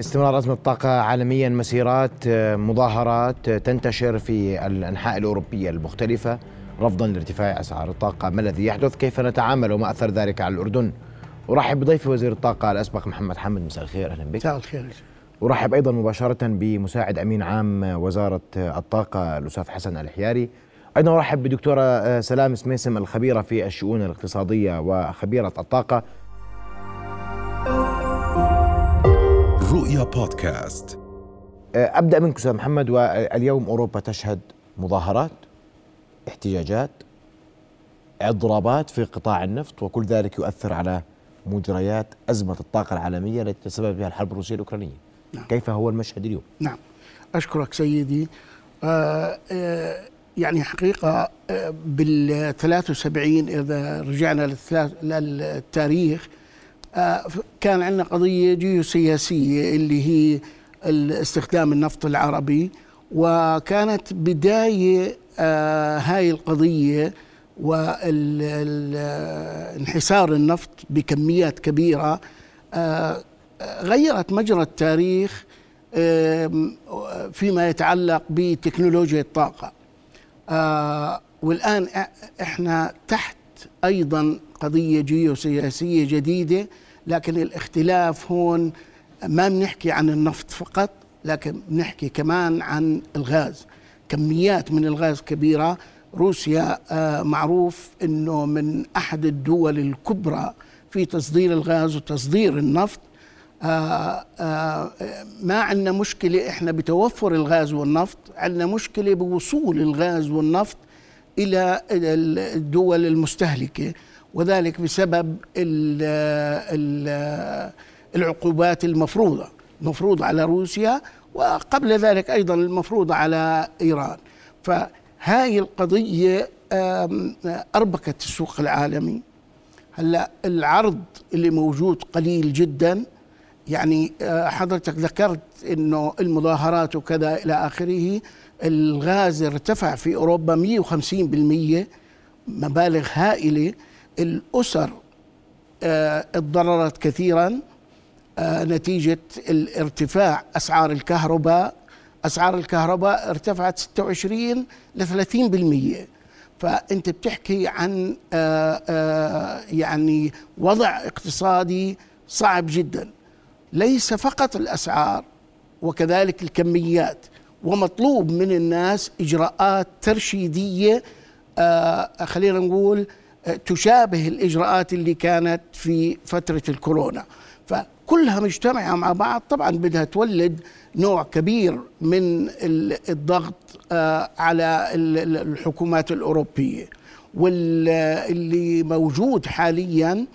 استمرار أزمة الطاقة عالميا مسيرات مظاهرات تنتشر في الأنحاء الأوروبية المختلفة رفضا لارتفاع أسعار الطاقة. ما الذي يحدث؟ كيف نتعامل؟ وما أثر ذلك على الأردن؟ أرحب بضيفي وزير الطاقة الأسبق محمد حمد. مساء الخير أهلا بك. مساء الخير. أرحب أيضا مباشرة بمساعد أمين عام وزارة الطاقة الأستاذ حسن الحياري. أيضا أرحب بدكتورة سلام سميسم الخبيرة في الشؤون الاقتصادية وخبيرة الطاقة رؤيا بودكاست. أبدأ منك أستاذ محمد واليوم أوروبا تشهد مظاهرات احتجاجات اضرابات في قطاع النفط وكل ذلك يؤثر على مجريات أزمة الطاقة العالمية التي تسبب بها الحرب الروسية الأوكرانية. نعم. كيف هو المشهد اليوم؟ نعم. أشكرك سيدي. آه آه يعني حقيقة آه بال 73 إذا رجعنا للتاريخ كان عندنا قضية جيوسياسية اللي هي استخدام النفط العربي وكانت بداية آه، هاي القضية وانحسار النفط بكميات كبيرة آه، غيرت مجرى التاريخ فيما يتعلق بتكنولوجيا الطاقة. والآن إحنا تحت أيضا قضية جيوسياسية جديدة لكن الاختلاف هون ما بنحكي عن النفط فقط لكن بنحكي كمان عن الغاز. كميات من الغاز كبيرة. روسيا آه، معروف أنه من أحد الدول الكبرى في تصدير الغاز وتصدير النفط. آه، آه، ما عندنا مشكلة إحنا بتوفر الغاز والنفط عندنا مشكلة بوصول الغاز والنفط إلى الدول المستهلكة. وذلك بسبب ال ال العقوبات المفروضة مفروضة على روسيا وقبل ذلك أيضا المفروضة على إيران. فهاي القضية أربكت السوق العالمي. هلأ العرض اللي موجود قليل جدا. يعني آه، حضرتك ذكرت إنه المظاهرات وكذا إلى آخره. الغاز ارتفع في أوروبا 150% مبالغ هائلة. الأسر آه، اتضررت كثيرا آه، نتيجة الارتفاع أسعار الكهرباء أسعار الكهرباء ارتفعت 26 ل 30% فأنت بتحكي عن آه، يعني وضع اقتصادي صعب جدا. ليس فقط الأسعار وكذلك الكميات ومطلوب من الناس إجراءات ترشيدية خلينا نقول تشابه الإجراءات اللي كانت في فترة الكورونا. فكلها مجتمعة مع بعض طبعا بدها تولد نوع كبير من الضغط آه، على الحكومات الأوروبية. واللي موجود حاليا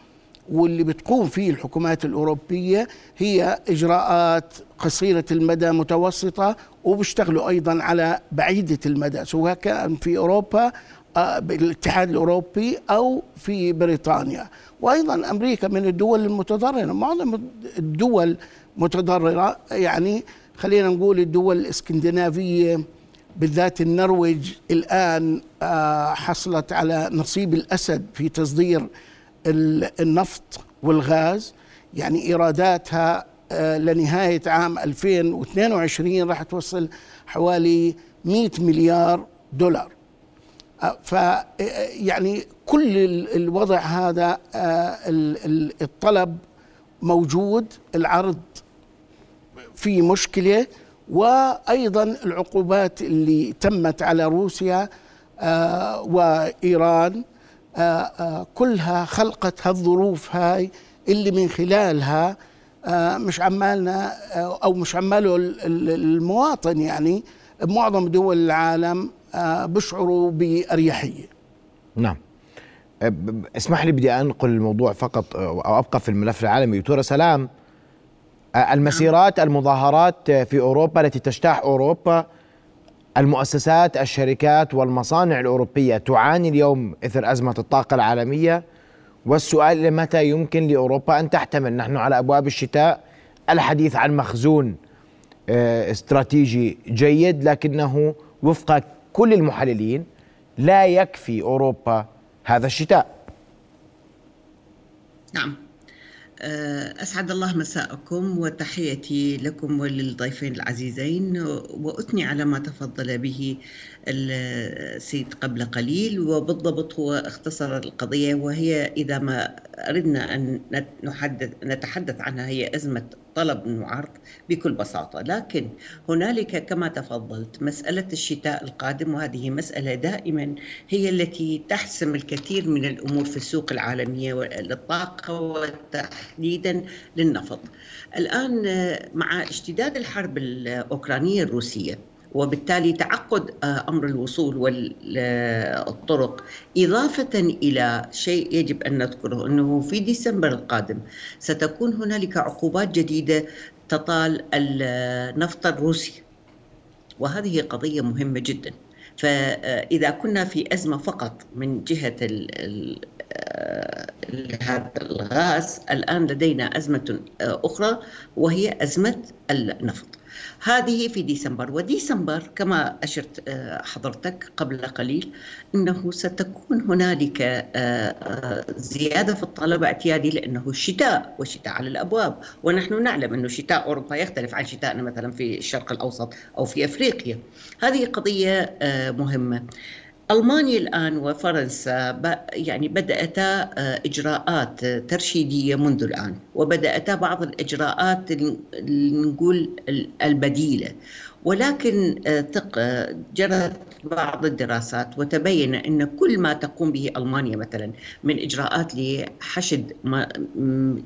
واللي بتقوم فيه الحكومات الأوروبية هي إجراءات قصيرة المدى متوسطة وبيشتغلوا أيضا على بعيدة المدى. سواء كان في أوروبا آه، بالاتحاد الأوروبي أو في بريطانيا. وأيضا أمريكا من الدول المتضررة معظم الدول متضررة يعني خلينا نقول الدول الإسكندنافية بالذات النرويج الآن آه، حصلت على نصيب الأسد في تصدير النفط والغاز. يعني إيراداتها آه، لنهاية عام 2022 راح توصل حوالي 100 مليار دولار. ف يعني كل الوضع هذا آه، الطلب موجود العرض في مشكلة وأيضا العقوبات اللي تمت على روسيا وإيران كلها خلقت هالظروف هاي اللي من خلالها مش عمالنا أو مش عماله المواطن يعني بمعظم دول العالم بيشعروا بأريحية. نعم. أه، اسمح لي بدي أنقل الموضوع فقط أو أبقى في الملف العالمي. دكتورة سلام أه، المسيرات المظاهرات في أوروبا التي تجتاح أوروبا المؤسسات الشركات والمصانع الأوروبية تعاني اليوم إثر أزمة الطاقة العالمية؟ والسؤال متى يمكن لأوروبا أن تحتمل؟ نحن على أبواب الشتاء الحديث عن مخزون استراتيجي جيد لكنه وفق كل المحللين لا يكفي أوروبا هذا الشتاء. نعم. آه، أسعد الله مساءكم وتحيتي لكم وللضيفين العزيزين. وأثني على ما تفضل به السيد قبل قليل وبالضبط هو اختصر القضية وهي إذا ما أردنا أن نتحدث عنها هي أزمة طلب وعرض بكل بساطة. لكن هنالك كما تفضلت مسألة الشتاء القادم وهذه مسألة دائما هي التي تحسم الكثير من الأمور في السوق العالمية للطاقة وتحديدا للنفط. الآن مع اشتداد الحرب الأوكرانية الروسية وبالتالي تعقد آه، أمر الوصول والطرق إضافة إلى شيء يجب أن نذكره أنه في ديسمبر القادم ستكون هنالك عقوبات جديدة تطال النفط الروسي. وهذه قضية مهمة جدا. فاذا كنا في أزمة فقط من جهة آه، هذا الغاز الآن لدينا أزمة آه، أخرى وهي أزمة النفط. هذه في ديسمبر. وديسمبر كما أشرت آه، حضرتك قبل قليل أنه ستكون هنالك آه، آه، زيادة في الطلب اعتيادي لأنه الشتاء والشتاء على الأبواب. ونحن نعلم أنه شتاء أوروبا يختلف عن شتاءنا مثلا في الشرق الأوسط أو في أفريقيا. هذه قضية مهمة. ألمانيا الآن وفرنسا يعني بدأتا آه، إجراءات ترشيدية منذ الآن وبدأتا بعض الإجراءات نقول البديلة. ولكن آه، جرت بعض الدراسات وتبين أن كل ما تقوم به ألمانيا مثلا من إجراءات لحشد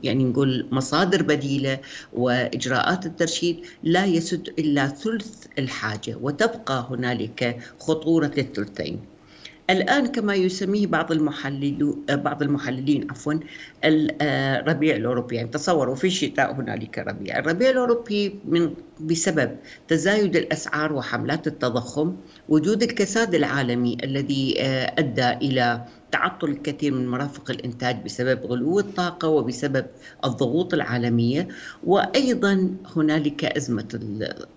يعني نقول مصادر بديلة وإجراءات الترشيد لا يسد إلا ثلث الحاجة وتبقى هنالك خطورة الثلثين الآن كما يسميه بعض المحللين بعض المحللين عفوا الربيع الأوروبي. يعني تصوروا في الشتاء هنالك ربيع. الربيع الأوروبي من بسبب تزايد الأسعار وحملات التضخم وجود الكساد العالمي الذي آه، أدى إلى تعطل الكثير من مرافق الإنتاج بسبب غلو الطاقة وبسبب الضغوط العالمية وأيضا هنالك أزمة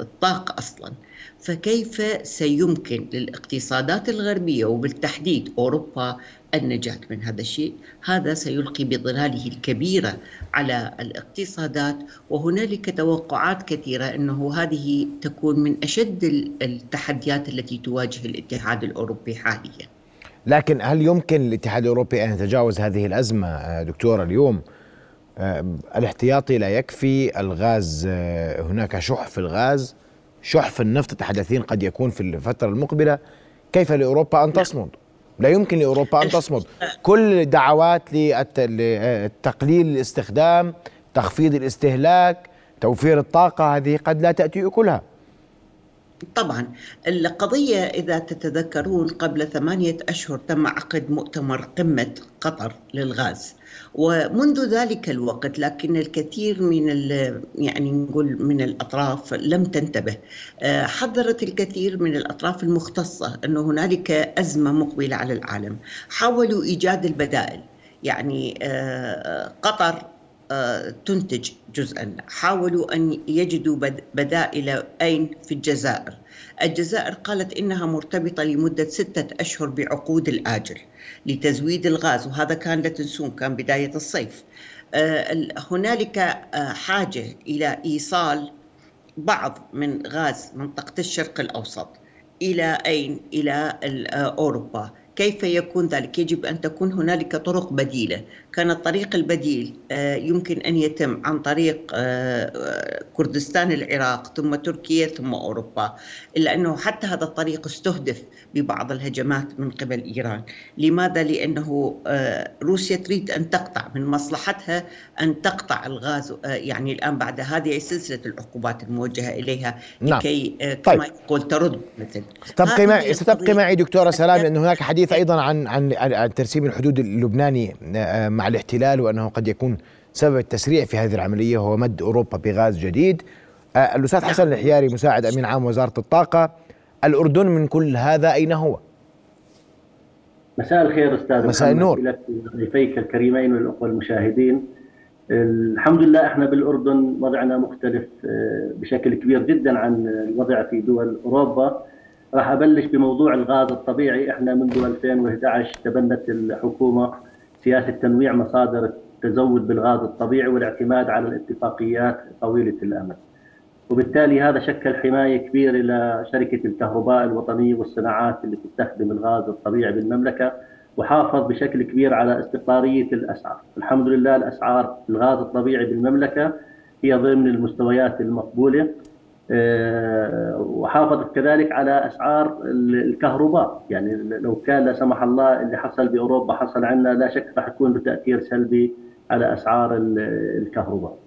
الطاقة أصلاً فكيف سيمكن للاقتصادات الغربية وبالتحديد أوروبا النجاة من هذا الشيء؟ هذا سيلقي بظلاله الكبيره على الاقتصادات وهنالك توقعات كثيرة إنه هذه تكون من أشد التحديات التي تواجه الاتحاد الأوروبي حاليا. لكن هل يمكن للاتحاد الأوروبي أن يتجاوز هذه الأزمة آه، دكتورة اليوم؟ آه، الاحتياطي لا يكفي، الغاز آه، هناك شح في الغاز شح النفط تتحدثين قد يكون في الفترة المقبلة. كيف لأوروبا أن تصمد؟ لا يمكن لأوروبا أن تصمد. كل دعوات لتقليل الاستخدام تخفيض الاستهلاك توفير الطاقة هذه قد لا تأتي أكلها طبعا القضية إذا تتذكرون قبل ثمانية أشهر تم عقد مؤتمر قمة قطر للغاز. ومنذ ذلك الوقت لكن الكثير من يعني نقول من الأطراف لم تنتبه. آه، حذرت الكثير من الأطراف المختصة انه هنالك أزمة مقبلة على العالم. حاولوا إيجاد البدائل. يعني آه، قطر تنتج جزءا. حاولوا أن يجدوا بدائل أين في الجزائر. الجزائر قالت إنها مرتبطة لمدة ستة أشهر بعقود الآجل لتزويد الغاز وهذا كان لا تنسون كان بداية الصيف. آه، هنالك آه، حاجة إلى إيصال بعض من غاز منطقة الشرق الأوسط إلى أين؟ إلى آه، أوروبا. كيف يكون ذلك؟ يجب أن تكون هنالك طرق بديلة كان الطريق البديل آه، يمكن أن يتم عن طريق آه، كردستان العراق ثم تركيا ثم أوروبا إلا أنه حتى هذا الطريق استهدف ببعض الهجمات من قبل إيران لماذا؟ لأنه آه، روسيا تريد أن تقطع من مصلحتها أن تقطع الغاز يعني الآن بعد هذه سلسلة العقوبات الموجهة إليها نعم. لكي كما طيب. يقول ترد مثل تبقي معي ستبقي معي دكتورة سلام لأن هناك حديث أيضا عن عن عن ترسيم الحدود اللبناني مع الاحتلال وأنه قد يكون سبب التسريع في هذه العملية هو مد أوروبا بغاز جديد. آه، الأستاذ حسن الحياري مساعد أمين عام وزارة الطاقة الأردن من كل هذا أين هو؟ مساء الخير أستاذ مساء النور. ضيفيك الكريمين والأخوة المشاهدين. الحمد لله إحنا بالأردن وضعنا مختلف آه، بشكل كبير جدا عن الوضع في دول أوروبا. راح أبلش بموضوع الغاز الطبيعي. إحنا منذ 2011 تبنت الحكومة سياسة تنويع مصادر التزود بالغاز الطبيعي والاعتماد على الاتفاقيات طويلة الأمد. وبالتالي هذا شكل حماية كبيرة لشركة الكهرباء الوطنية والصناعات اللي تستخدم الغاز الطبيعي بالمملكة وحافظ بشكل كبير على استقرارية الأسعار، الحمد لله الأسعار الغاز الطبيعي بالمملكة هي ضمن المستويات المقبولة. وحافظت كذلك على أسعار الكهرباء. يعني لو كان لا سمح الله اللي حصل بأوروبا حصل عندنا لا شك راح يكون له تاثير سلبي على أسعار الكهرباء.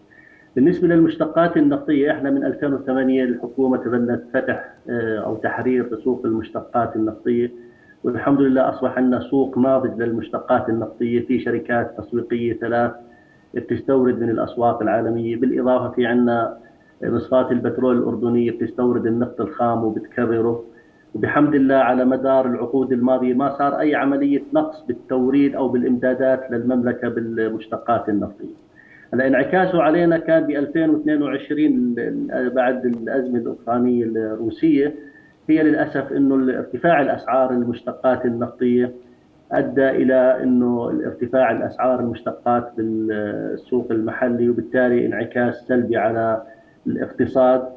بالنسبة للمشتقات النفطية إحنا من 2008 الحكومة تبنت فتح آه، أو تحرير سوق المشتقات النفطية. والحمد لله أصبح عندنا سوق ناضج للمشتقات النفطية في شركات تسويقية ثلاث بتستورد من الأسواق العالمية. بالإضافة في عندنا مصفات البترول الأردنية بتستورد النفط الخام وبتكرره وبحمد الله على مدار العقود الماضية ما صار أي عملية نقص بالتوريد أو بالإمدادات للمملكة بالمشتقات النفطية. هلا انعكاسه علينا كان ب 2022 بعد الأزمة الأوكرانية الروسية هي للأسف إنه ارتفاع الأسعار المشتقات النفطية أدى إلى إنه ارتفاع الأسعار المشتقات بالسوق المحلي وبالتالي انعكاس سلبي على الاقتصاد.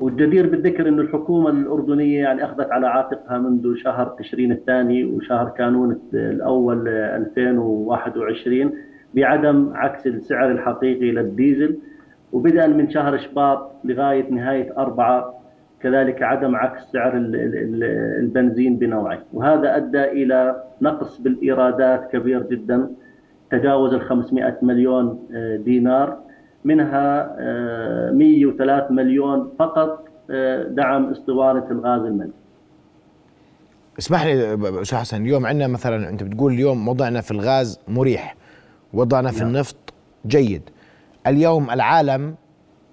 والجدير بالذكر إنه الحكومة الأردنية يعني أخذت على عاتقها منذ شهر تشرين الثاني وشهر كانون الأول 2021 بعدم عكس السعر الحقيقي للديزل وبدءا من شهر شباط لغاية نهاية أربعة كذلك عدم عكس سعر البنزين بنوعه. وهذا أدى إلى نقص بالإيرادات كبير جدا. تجاوز ال 500 مليون آه، دينار. منها 103 آه، مليون فقط آه، دعم اسطوانه الغاز الملكي اسمح لي أستاذ حسن اليوم عندنا مثلا أنت بتقول اليوم وضعنا في الغاز مريح وضعنا في نعم. النفط جيد. اليوم العالم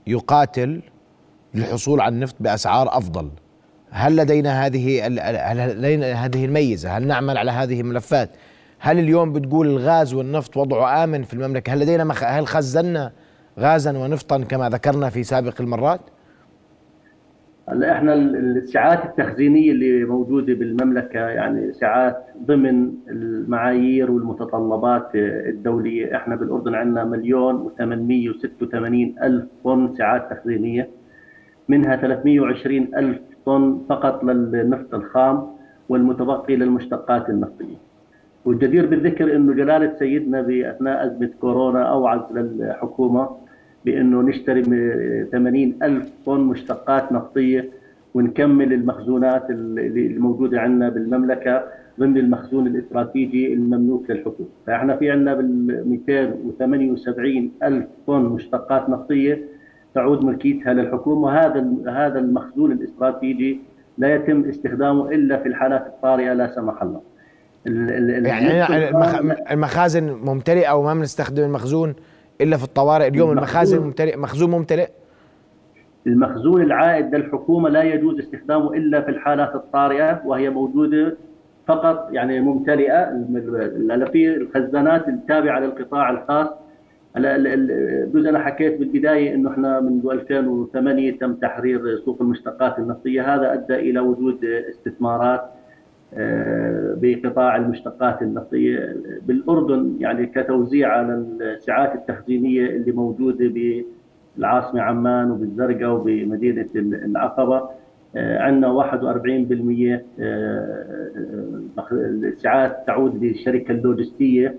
يقاتل للحصول على النفط بأسعار أفضل. هل لدينا هذه هل لدينا هذه الميزة؟ هل نعمل على هذه الملفات؟ هل اليوم بتقول الغاز والنفط وضعه آمن في المملكة؟ هل لدينا مخ... هل خزنا غازا ونفطا كما ذكرنا في سابق المرات هلا إحنا الساعات التخزينية اللي موجودة بالمملكة يعني ساعات ضمن المعايير والمتطلبات الدولية، إحنا بالأردن عندنا مليون و886 ألف طن ساعات تخزينية منها 320 ألف طن فقط للنفط الخام والمتبقي للمشتقات النفطية. والجدير بالذكر إنه جلالة سيدنا بأثناء أزمة كورونا اوعز للحكومة بأنه نشتري 80 ألف طن مشتقات نفطيه ونكمل المخزونات اللي الموجوده عندنا بالمملكة ضمن المخزون الإستراتيجي المملوك للحكومه، فإحنا في عندنا بال 278 ألف طن مشتقات نفطيه تعود ملكيتها للحكومة. وهذا هذا المخزون الإستراتيجي لا يتم استخدامه إلا في الحالات الطارئة لا سمح الله. يعني المخازن ممتلئة وما بنستخدم المخزون؟ إلا في الطوارئ اليوم المخازن ممتلئ مخزون ممتلئ؟ المخزون العائد للحكومه لا يجوز استخدامه إلا في الحالات الطارئة وهي موجودة فقط يعني ممتلئة. في الخزانات التابعة للقطاع الخاص. الجزء أنا حكيت بالبداية إنه إحنا منذ 2008 تم تحرير سوق المشتقات النفطية. هذا أدى إلى وجود استثمارات. بقطاع المشتقات النفطية. بالأردن يعني كتوزيع على الساعات التخزينية اللي موجودة بالعاصمة عمان وبالزرقاء وبمدينة العقبة آه، عندنا 41% الساعات تعود للشركة اللوجستية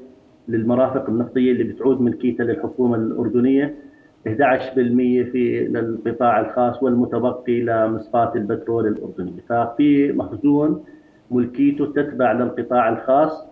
للمرافق النفطية اللي بتعود ملكيتها للحكومة الأردنية 11% في للقطاع الخاص والمتبقي لمصفات البترول الاردنيه ففي مخزون ملكيته تتبع للقطاع الخاص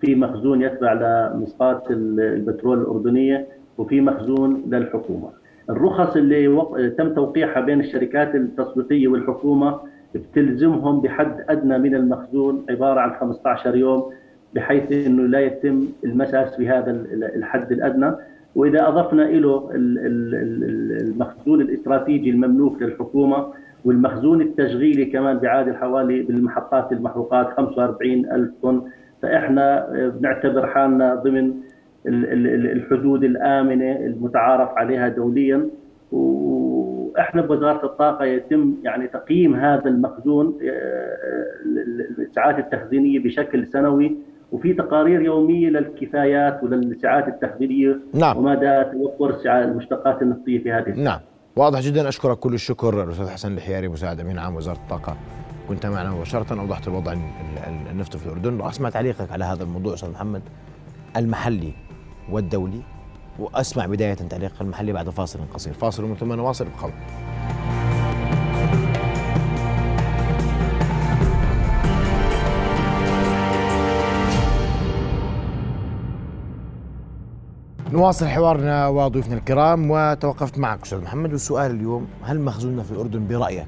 في مخزون يتبع لمصفات البترول الأردنية وفي مخزون للحكومة. الرخص اللي تم توقيعها بين الشركات التسويقية والحكومة بتلزمهم بحد أدنى من المخزون عبارة عن 15 يوم بحيث أنه لا يتم المساس بهذا الحد الأدنى. وإذا أضفنا له المخزون الاستراتيجي المملوك للحكومة والمخزون التشغيلي كمان بيعادل حوالي بالمحطات المحروقات 45 ألف طن. فإحنا بنعتبر حالنا ضمن الحدود الآمنة المتعارف عليها دوليا. وإحنا بوزارة الطاقة يتم يعني تقييم هذا المخزون الساعات التخزينية بشكل سنوي. وفي تقارير يومية للكفايات وللسعات التحضيريه نعم. ومدى توفر المشتقات النفطية في هذه. نعم. واضح جدا أشكرك كل الشكر. الأستاذ حسن الحياري مساعد أمين عام وزارة الطاقة. كنت معنا مباشرة. اوضحت الوضع ال- ال- النفط في الأردن وأسمع تعليقك على هذا الموضوع أستاذ محمد المحلي والدولي. وأسمع بداية تعليق المحلي بعد فاصل قصير. فاصل ومن ثم نواصل بقول نواصل حوارنا وضيوفنا الكرام وتوقفت معك أستاذ محمد. والسؤال اليوم هل مخزوننا في الأردن برأيك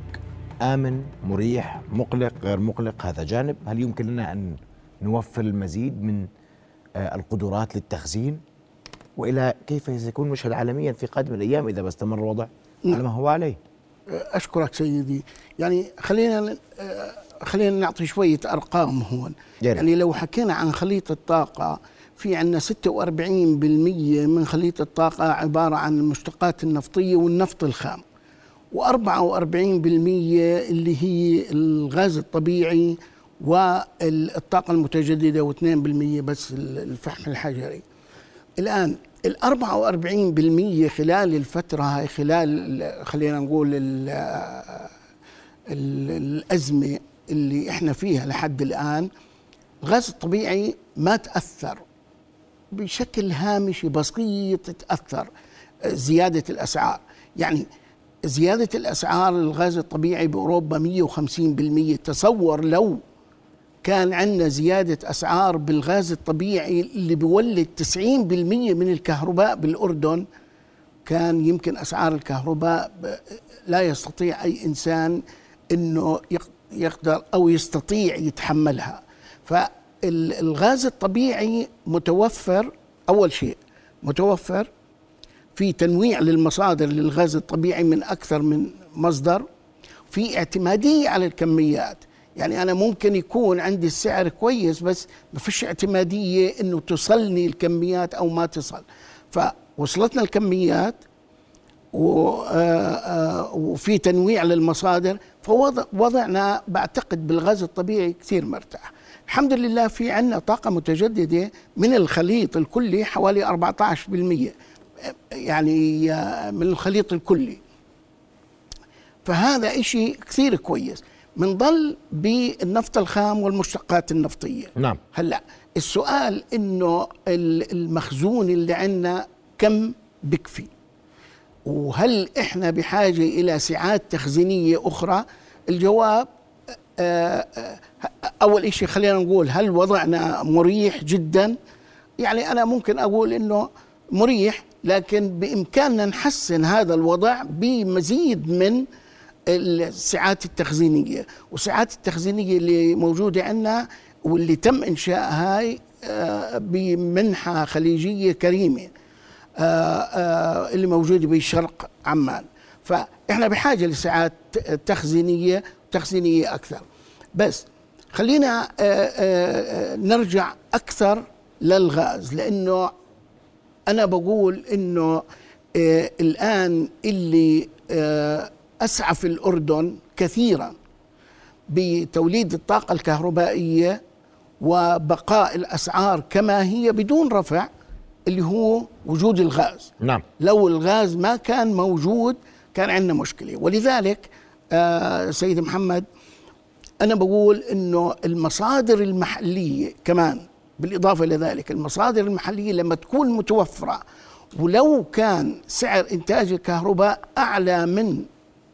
آمن مريح مقلق غير مقلق؟ هذا جانب. هل يمكن لنا أن نوفر المزيد من آه، القدرات للتخزين؟ وإلى كيف سيكون المشهد عالميا في قادم الأيام إذا ما استمر الوضع على ما هو عليه؟ أشكرك سيدي. يعني خلينا آه، خلينا نعطي شوية أرقام هون. يعني لو حكينا عن خليط الطاقة في عندنا 46% من خليط الطاقة عبارة عن المشتقات النفطية والنفط الخام. و44% اللي هي الغاز الطبيعي والطاقة المتجددة و2% بس الفحم الحجري. الآن ال 44% خلال الفترة هاي خلال خلينا نقول ال ال الأزمة اللي إحنا فيها لحد الآن الغاز الطبيعي ما تأثر. بشكل هامشي بسيط تأثر زيادة الأسعار. يعني زيادة الأسعار الغاز الطبيعي بأوروبا 150% تصور لو كان عندنا زيادة أسعار بالغاز الطبيعي اللي بيولد 90% من الكهرباء بالأردن كان يمكن أسعار الكهرباء لا يستطيع أي إنسان أنه يق- يقدر أو يستطيع يتحملها. فالغاز الطبيعي متوفر أول شيء متوفر في تنويع للمصادر للغاز الطبيعي من أكثر من مصدر في اعتمادية على الكميات. يعني أنا ممكن يكون عندي السعر كويس بس ما فيش اعتمادية إنه توصلني الكميات أو ما تصل. فوصلتنا الكميات آه، آه، وفي تنويع للمصادر فوضعنا بعتقد بالغاز الطبيعي كثير مرتاح. الحمد لله في عندنا طاقة متجددة من الخليط الكلي حوالي 14% يعني آه، من الخليط الكلي. فهذا إشي كثير كويس. بنضل بالنفط الخام والمشتقات النفطية. نعم. هلأ السؤال ال- المخزون اللي عندنا كم بكفي؟ وهل إحنا بحاجة إلى سعات تخزينية أخرى؟ الجواب أول شيء خلينا نقول هل وضعنا مريح جدا؟ يعني أنا ممكن أقول إنه مريح لكن بإمكاننا نحسن هذا الوضع بمزيد من السعات التخزينية. والسعات التخزينية اللي موجودة عندنا واللي تم انشائها آه، بمنحة خليجية كريمة آه، آه، اللي موجودة بشرق عمان. فإحنا بحاجة لسعات تخزينية تخزينية أكثر. بس خلينا آه، آه، آه، نرجع أكثر للغاز لأنه أنا بقول إنه الآن اللي أسعف الأردن كثيرا بتوليد الطاقة الكهربائية وبقاء الأسعار كما هي بدون رفع اللي هو وجود الغاز. نعم. لو الغاز ما كان موجود كان عندنا مشكلة. ولذلك آه سيد محمد أنا بقول إنه المصادر المحلية كمان بالإضافة إلى ذلك المصادر المحلية لما تكون متوفرة ولو كان سعر إنتاج الكهرباء أعلى من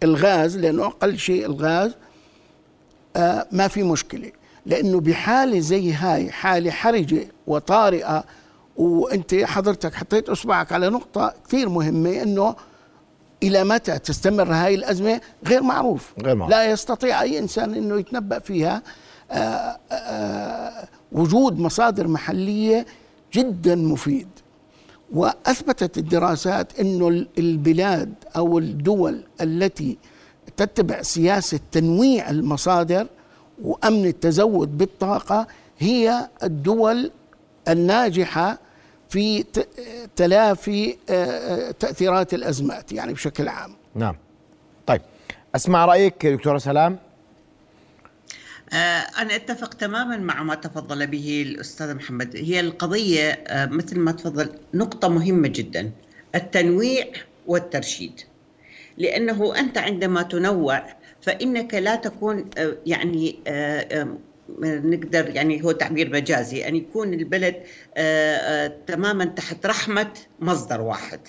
الغاز لأنه أقل شيء الغاز آه ما في مشكلة. لأنه بحالة زي هاي حالة حرجة وطارئة وأنت حضرتك حطيت إصبعك على نقطة كثير مهمة إنه إلى متى تستمر هاي الأزمة؟ غير معروف. غير معروف. لا يستطيع أي إنسان إنه يتنبأ فيها. آآ آآ وجود مصادر محلية جدا مفيد. وأثبتت الدراسات إنه البلاد أو الدول التي تتبع سياسة تنويع المصادر وأمن التزود بالطاقة هي الدول الناجحة في ت- تلافي آه، تأثيرات الأزمات يعني بشكل عام. نعم. طيب أسمع رأيك دكتورة سلام. آه، أنا أتفق تماما مع ما تفضل به الأستاذ محمد. هي القضية آه، مثل ما تفضل نقطة مهمة جدا التنويع والترشيد. لأنه أنت عندما تنوع فإنك لا تكون آه، يعني نقدر يعني هو تعبير مجازي أن يكون البلد تماما تحت رحمة مصدر واحد.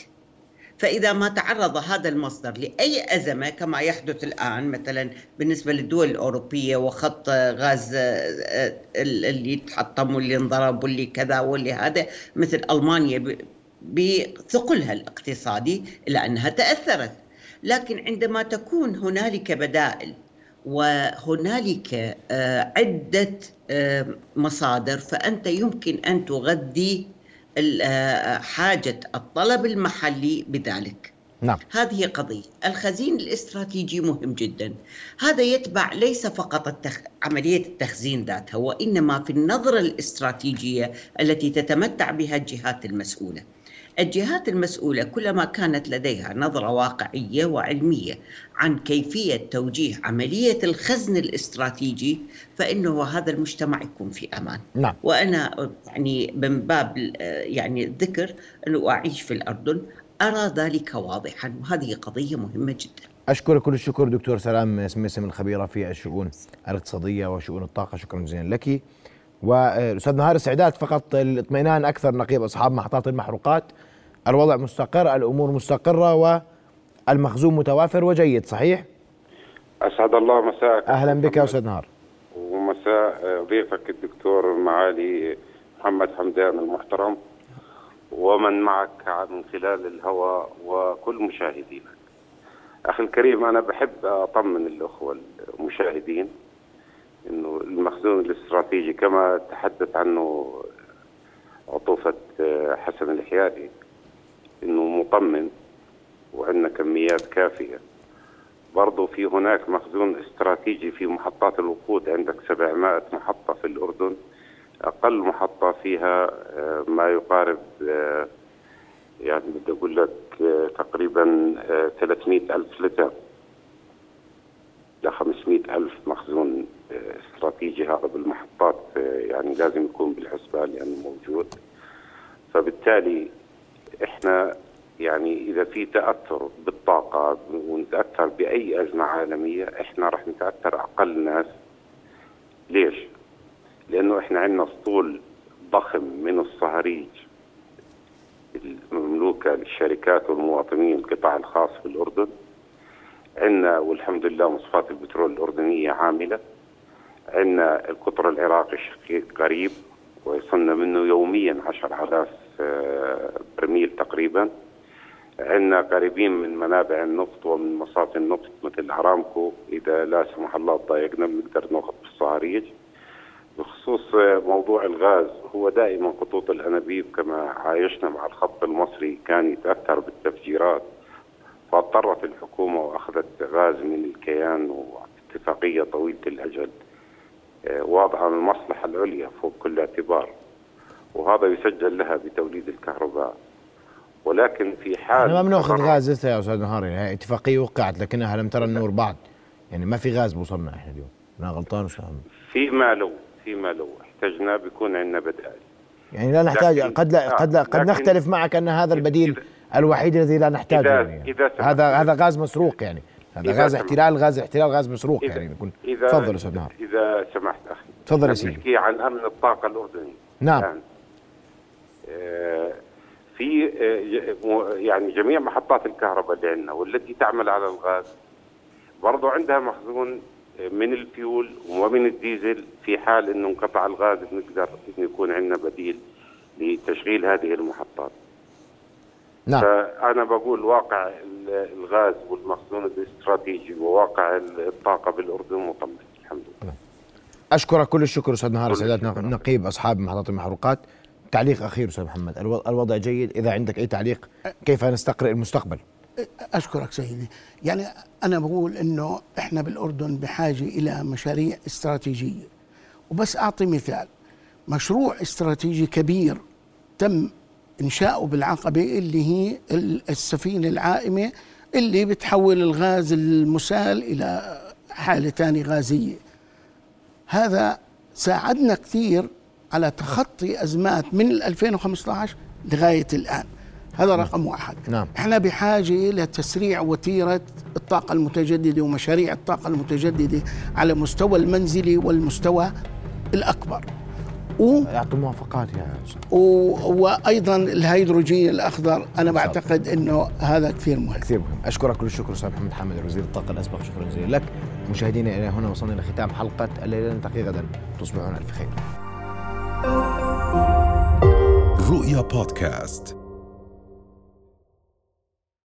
فإذا ما تعرض هذا المصدر لأي أزمة كما يحدث الآن مثلا بالنسبة للدول الأوروبية وخط غاز آه، اللي تحطم واللي انضرب واللي كذا واللي هذا مثل ألمانيا بثقلها الاقتصادي إلا أنها تأثرت. لكن عندما تكون هنالك بدائل وهنالك آه، عدة آه، مصادر فأنت يمكن أن تغذي آه، حاجة الطلب المحلي بذلك. نعم. هذه قضية. الخزين الاستراتيجي مهم جدا. هذا يتبع ليس فقط التخ... عملية التخزين ذاتها وإنما في النظرة الاستراتيجية التي تتمتع بها الجهات المسؤولة. الجهات المسؤولة كلما كانت لديها نظرة واقعية وعلمية عن كيفية توجيه عملية الخزن الاستراتيجي فإنه هذا المجتمع يكون في أمان. نعم. وأنا يعني من باب يعني الذكر أنه أعيش في الأردن أرى ذلك واضحا وهذه قضية مهمة جدا. أشكرك كل الشكر دكتور سلام سمسم الخبيرة في الشؤون الاقتصادية وشؤون الطاقة. شكرا جزيلا لك. والاستاذ نهار السعدات فقط الاطمئنان أكثر نقيب أصحاب محطات المحروقات. الوضع مستقر الأمور مستقرة والمخزون متوافر وجيد صحيح؟ أسعد الله مساءك. أهلا بك يا أستاذ نهار ومساء ضيفك الدكتور معالي محمد حمدان المحترم ومن معك من خلال الهواء وكل مشاهدينك. أخي الكريم أنا بحب أطمن الأخوة المشاهدين إنه المخزون الاستراتيجي كما تحدث عنه عطوفة حسن الحيادي إنه مطمن وعندنا كميات كافية. برضو في هناك مخزون استراتيجي في محطات الوقود عندك 700 محطة في الأردن. أقل محطة فيها آه، ما يقارب آه، يعني بدي أقول لك آه، تقريبا 300 ألف لتر. ل 500 ألف مخزون استراتيجي هذا بالمحطات يعني لازم يكون بالحسبان يعني موجود. فبالتالي إحنا يعني إذا في تأثر بالطاقة ونتأثر بأي أزمة عالمية إحنا راح نتأثر أقل ناس. ليش؟ لأنه إحنا عندنا اسطول ضخم من الصهاريج المملوكة للشركات والمواطنين القطاع الخاص في الاردن عندنا والحمد لله مصفات البترول الأردنية عاملة. عندنا القطر العراقي قريب ويصلنا منه يوميا 10000 برميل تقريبا. عندنا قريبين من منابع النفط ومن مصافي النفط مثل أرامكو إذا لا سمح الله تضايقنا بنقدر نأخذ بالصهاريج بخصوص موضوع الغاز هو دائما خطوط الأنابيب كما عايشنا مع الخط المصري كان يتأثر بالتفجيرات. فاضطرت الحكومة وأخذت غاز من الكيان واتفاقية طويلة الأجل. آه، واضعه المصلحة العليا فوق كل اعتبار. وهذا يسجل لها بتوليد الكهرباء. ولكن في حال إحنا ما بناخذ غاز يا أستاذ نهار يعني اتفاقية وقعت لكنها لم ترى النور بعد. يعني ما في غاز بوصلنا إحنا اليوم. أنا غلطان أستاذ فيما لو فيما لو. احتجنا بيكون عندنا بدائل. يعني لا نحتاج قد لا قد لا قد نختلف معك أن هذا البديل الوحيد الذي لا نحتاجه إذا يعني. إذا هذا هذا غاز مسروق يعني. هذا غاز احتلال غاز احتلال غاز مسروق إذا يعني. يكون تفضل أستاذ نهار. إذا سمحت أخي. تفضل يا سيدي. نحكي عن أمن الطاقة الاردني نعم. يعني في يعني جميع محطات الكهرباء اللي عندنا والتي تعمل على الغاز برضو عندها مخزون من الفيول ومن الديزل في حال إنه انقطع الغاز نقدر إنه يكون عندنا بديل لتشغيل هذه المحطات. نعم فأنا بقول واقع الغاز والمخزون الاستراتيجي وواقع الطاقة بالأردن مطمئن الحمد لله. نعم. أشكرك كل الشكر أستاذ نهار سادات نقيب أصحاب محطات المحروقات تعليق أخير أستاذ محمد. الوضع جيد؟ إذا عندك أي تعليق كيف نستقرئ المستقبل؟ أشكرك سيدي. يعني أنا بقول إنه إحنا بالأردن بحاجة إلى مشاريع استراتيجية. وبس أعطي مثال. مشروع استراتيجي كبير تم إنشاؤه بالعقبة اللي هي السفينة العائمة اللي بتحول الغاز المسال إلى حالة ثانية غازية. هذا ساعدنا كثير على تخطي أزمات من 2015 لغاية الآن. هذا رقم واحد. نعم. إحنا بحاجة إلى تسريع وتيرة الطاقة المتجددة ومشاريع الطاقة المتجددة على مستوى المنزلي والمستوى الأكبر. و يعطوا موافقات يا أستاذ. و- وأيضا الهيدروجين الأخضر أنا بعتقد إنه هذا كثير مهم. كثير مهم. أشكرك كل الشكر أستاذ محمد حامد وزير الطاقة الأسبق. شكرا جزيلا لك. مشاهدينا إلى هنا وصلنا إلى ختام حلقة الليلة. نلتقي غدا. تصبحون ألف خير. رؤيا بودكاست.